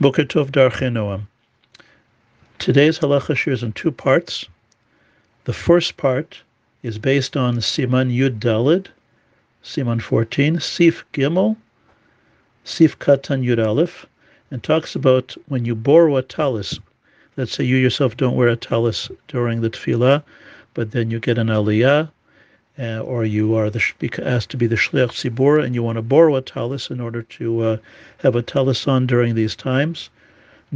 Boker Tov Darchei Noam. Today's halacha shir is in two parts. The first part is based on Siman Yud Dalid, Siman 14, Sif Gimel, Sif Katan Yud Aleph, and talks about when you borrow a talis. Let's say you yourself don't wear a talis during the tefillah, but then you get an aliyah, uh, or you are the, asked to be the shliach tzibur, and you want to borrow a talis in order to uh, have a talis on during these times,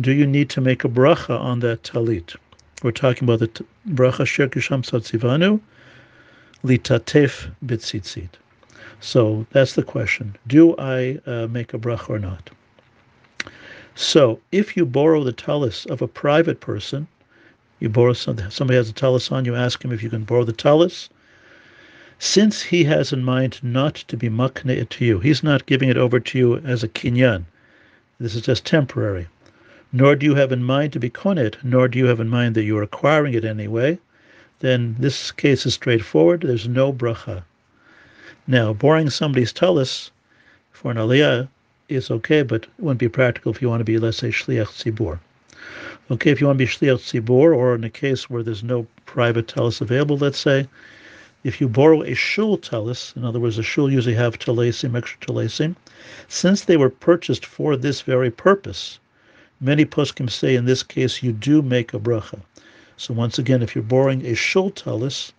do you need to make a bracha on that talit? We're talking about the t- bracha sher kisham satzivanu litatef bitzitzit. So that's the question. Do I uh, make a bracha or not? So if you borrow the talis of a private person, you borrow something, somebody has a talis on, you ask him if you can borrow the talis since he has in mind not to be makne it to you, he's not giving it over to you as a kinyan. This is just temporary. Nor do you have in mind to be konet, nor do you have in mind that you are acquiring it anyway, then this case is straightforward. There's no bracha. Now, borrowing somebody's talus for an aliyah is okay, but it wouldn't be practical if you want to be, let's say, shliach tzibur. Okay, if you want to be shliach tzibur, or in a case where there's no private talus available, let's say, if you borrow a shul talus, in other words, a shul usually have talasim, extra talasim, since they were purchased for this very purpose, many poskim say in this case you do make a bracha. So once again, if you're borrowing a shul talus,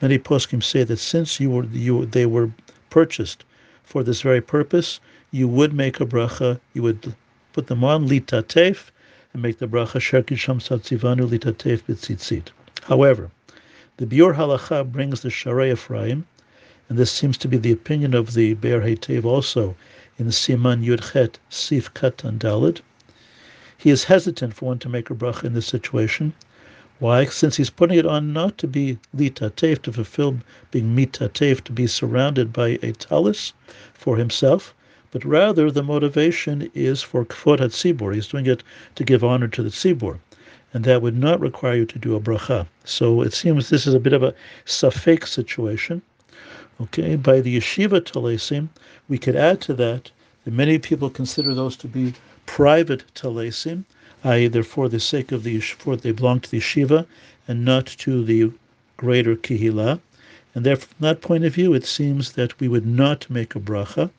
many poskim say that since you were you they were purchased for this very purpose, you would make a bracha. You would put them on litatef and make the bracha sherkisham satzivanu litatef bitzitzit. However, the Biur Halacha brings the Sharei Ephraim, and this seems to be the opinion of the Be'er Heitev also in Siman Yudchet Sif Katan Dalid. He is hesitant for one to make a bracha in this situation. Why? Since he's putting it on not to be litatef, to fulfill being mitatef, to be surrounded by a talis for himself, but rather the motivation is for kfod hatzibur. He's doing it to give honor to the tzibur and that would not require you to do a bracha. So it seems this is a bit of a safek situation. Okay, by the yeshiva talesim, we could add to that that many people consider those to be private talesim, i.e., they're for the sake of the for they belong to the yeshiva and not to the greater kihila. And therefore, from that point of view, it seems that we would not make a bracha.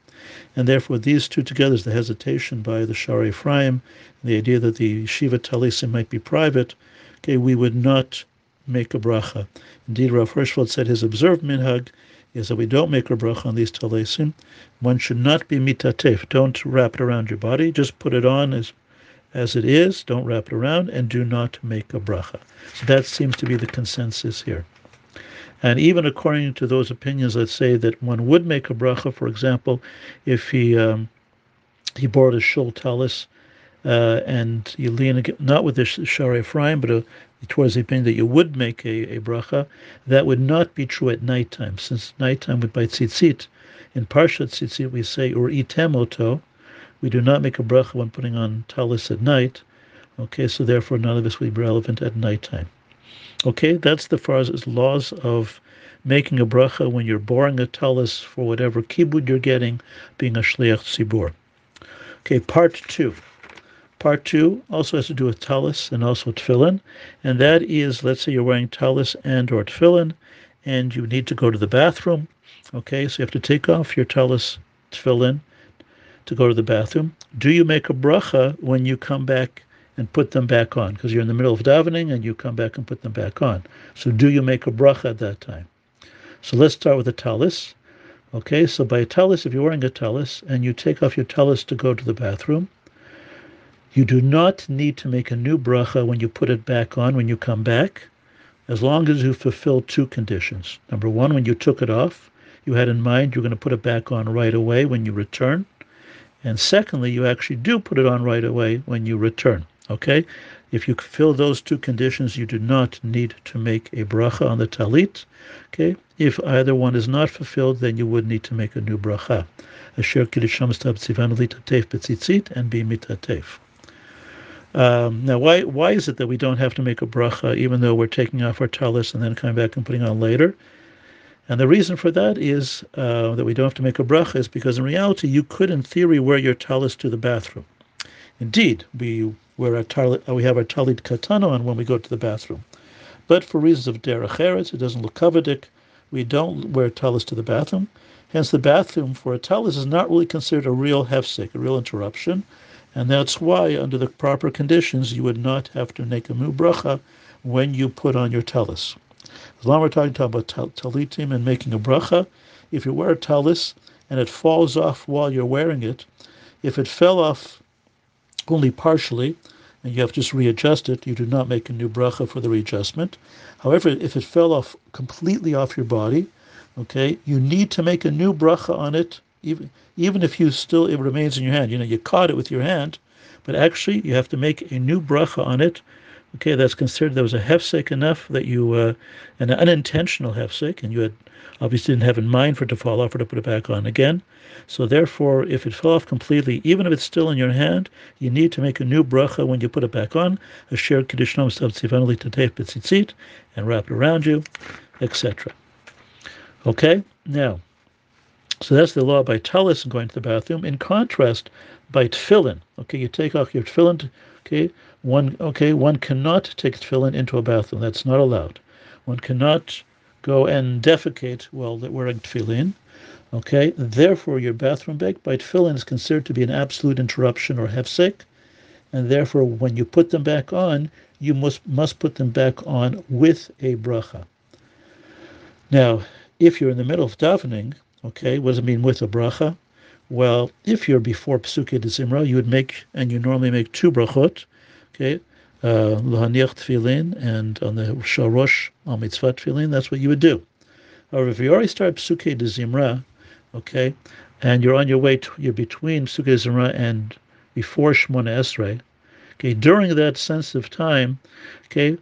And therefore, these two together is the hesitation by the Shari Ephraim, the idea that the Shiva Talisim might be private, okay, we would not make a bracha. Indeed, Rav Hirschfeld said his observed minhag is that we don't make a bracha on these talisim. One should not be mitatef. Don't wrap it around your body. Just put it on as as it is. Don't wrap it around, and do not make a bracha. So that seems to be the consensus here. And even according to those opinions, let's say that one would make a bracha, for example, if he um, he borrowed a shul talis, uh, and you lean not with the Shari Ephraim, but uh, towards the opinion that you would make a, a bracha, that would not be true at nighttime, since nighttime would by tzitzit. In Parshat tzitzit we say or itemoto, we do not make a bracha when putting on talis at night. Okay, so therefore none of this would be relevant at nighttime. Okay, that's the far as laws of making a bracha when you're boring a talis for whatever kibud you're getting, being a shliach tzibur. Okay, part two. Part two also has to do with talis and also tefillin, and that is, let's say you're wearing talis and or tefillin, and you need to go to the bathroom. Okay, so you have to take off your talis tefillin to go to the bathroom. Do you make a bracha when you come back and put them back on because you're in the middle of davening and you come back and put them back on. So do you make a bracha at that time? So let's start with the talis. Okay, so by a talis, if you're wearing a talis and you take off your talis to go to the bathroom, you do not need to make a new bracha when you put it back on when you come back, as long as you fulfill two conditions. Number one, when you took it off, you had in mind you're going to put it back on right away when you return. And secondly, you actually do put it on right away when you return. Okay? If you fulfill those two conditions, you do not need to make a bracha on the talit. Okay? If either one is not fulfilled, then you would need to make a new bracha. Asher kirisham betzitzit and be mitatef. Um, now, why why is it that we don't have to make a bracha even though we're taking off our talis and then coming back and putting on later? And the reason for that is uh, that we don't have to make a bracha is because in reality you could, in theory, wear your talis to the bathroom. Indeed, we wear our talit, uh, we have our talit katana on when we go to the bathroom. But for reasons of derech eretz, it doesn't look kavadik. We don't wear talis to the bathroom. Hence, the bathroom for a talis is not really considered a real hefsek, a real interruption. And that's why, under the proper conditions, you would not have to make a new bracha when you put on your talis. As long as we're talking about talitim and making a bracha, if you wear a talis and it falls off while you're wearing it, if it fell off only partially, and you have just readjust it, you do not make a new bracha for the readjustment. However, if it fell off completely off your body, okay, you need to make a new bracha on it, even even if you still it remains in your hand. You know, you caught it with your hand, but actually you have to make a new bracha on it. Okay, that's considered there was a hefsek enough that you uh, an unintentional hefsek, and you had obviously didn't have in mind for it to fall off or to put it back on again. So therefore, if it fell off completely, even if it's still in your hand, you need to make a new bracha when you put it back on, a shared kedushanom of tzivanali tatef betzitzit, and wrap it around you, etc. Okay, now, so that's the law by talis going to the bathroom. In contrast, by tefillin, okay, you take off your tefillin, okay, one, okay, one cannot take tefillin into a bathroom. That's not allowed. One cannot go and defecate while wearing tefillin. Okay, therefore your bathroom break by tefillin is considered to be an absolute interruption or hefsek, and therefore when you put them back on, you must must put them back on with a bracha. Now, if you're in the middle of davening, okay, what does it mean with a bracha? Well, if you're before Psuke de Zimra, you would make, and you normally make two brachot, okay, uh, Lohaniach tefillin, and on the Shalosh al mitzvah tefillin, that's what you would do. However, if you already start Psuke de Zimra, okay, and you're on your way, to, you're between Psuke de Zimra and before Shmona Esrei, okay, during that sensitive time, okay,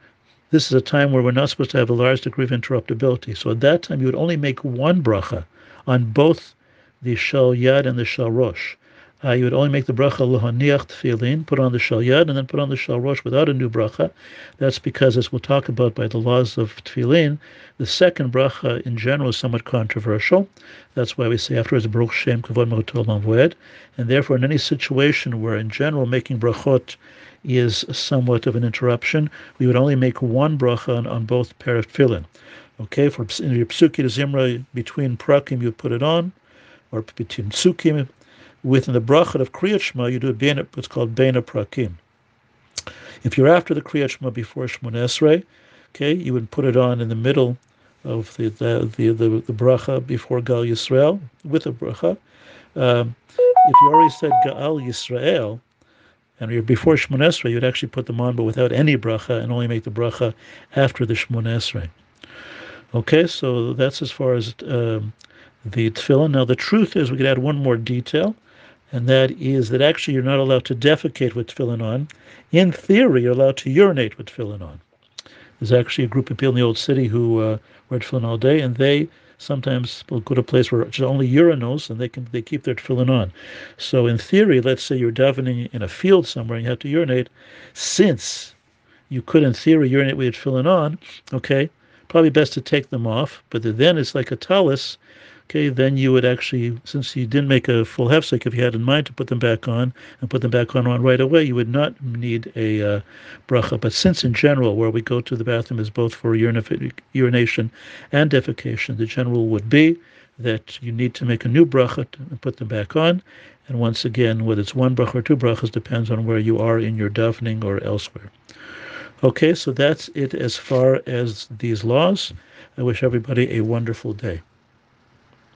this is a time where we're not supposed to have a large degree of interruptibility. So at that time, you would only make one bracha on both the Shal Yad and the Shal Rosh uh, you would only make the bracha lohaniach tefillin, put on the shal yad, and then put on the shal rosh without a new bracha. That's because, as we'll talk about by the laws of tefillin, the second bracha in general is somewhat controversial. That's why we say afterwards Baruch Shem Kavod Voed, and therefore in any situation where in general making brachot is somewhat of an interruption, we would only make one bracha on, on both pair of tefillin. Okay, for in your psuki to zimra between prakim you put it on, or between psukim within the bracha of Kriyat Shema, you do a what's called Beina Prakim. If you're after the Kriyat Shema before Shemon Esrei, okay, you would put it on in the middle of the the the, the, the bracha before Gal Yisrael with a bracha. Um, if you already said Gal Yisrael, and you're before Shemon Esrei, you'd actually put them on, but without any bracha, and only make the bracha after the Shemon Esrei. Okay, so that's as far as um, the tefillin. Now, the truth is, we could add one more detail and that is that actually you're not allowed to defecate with tefillin on. In theory, you're allowed to urinate with tefillin on. There's actually a group of people in the old city who uh, wear tefillin all day, and they sometimes will go to a place where it's only urinals, and they can they keep their tefillin on. So in theory, let's say you're davening in a field somewhere and you have to urinate, since you could in theory urinate with your tefillin on, okay, probably best to take them off. But then it's like a talus okay, then you would actually, since you didn't make a full hefsek, if you had in mind to put them back on and put them back on, on right away, you would not need a uh, bracha. But since in general, where we go to the bathroom is both for urination and defecation, the general would be that you need to make a new bracha and put them back on. And once again, whether it's one bracha or two brachas depends on where you are in your davening or elsewhere. Okay, so that's it as far as these laws. I wish everybody a wonderful day.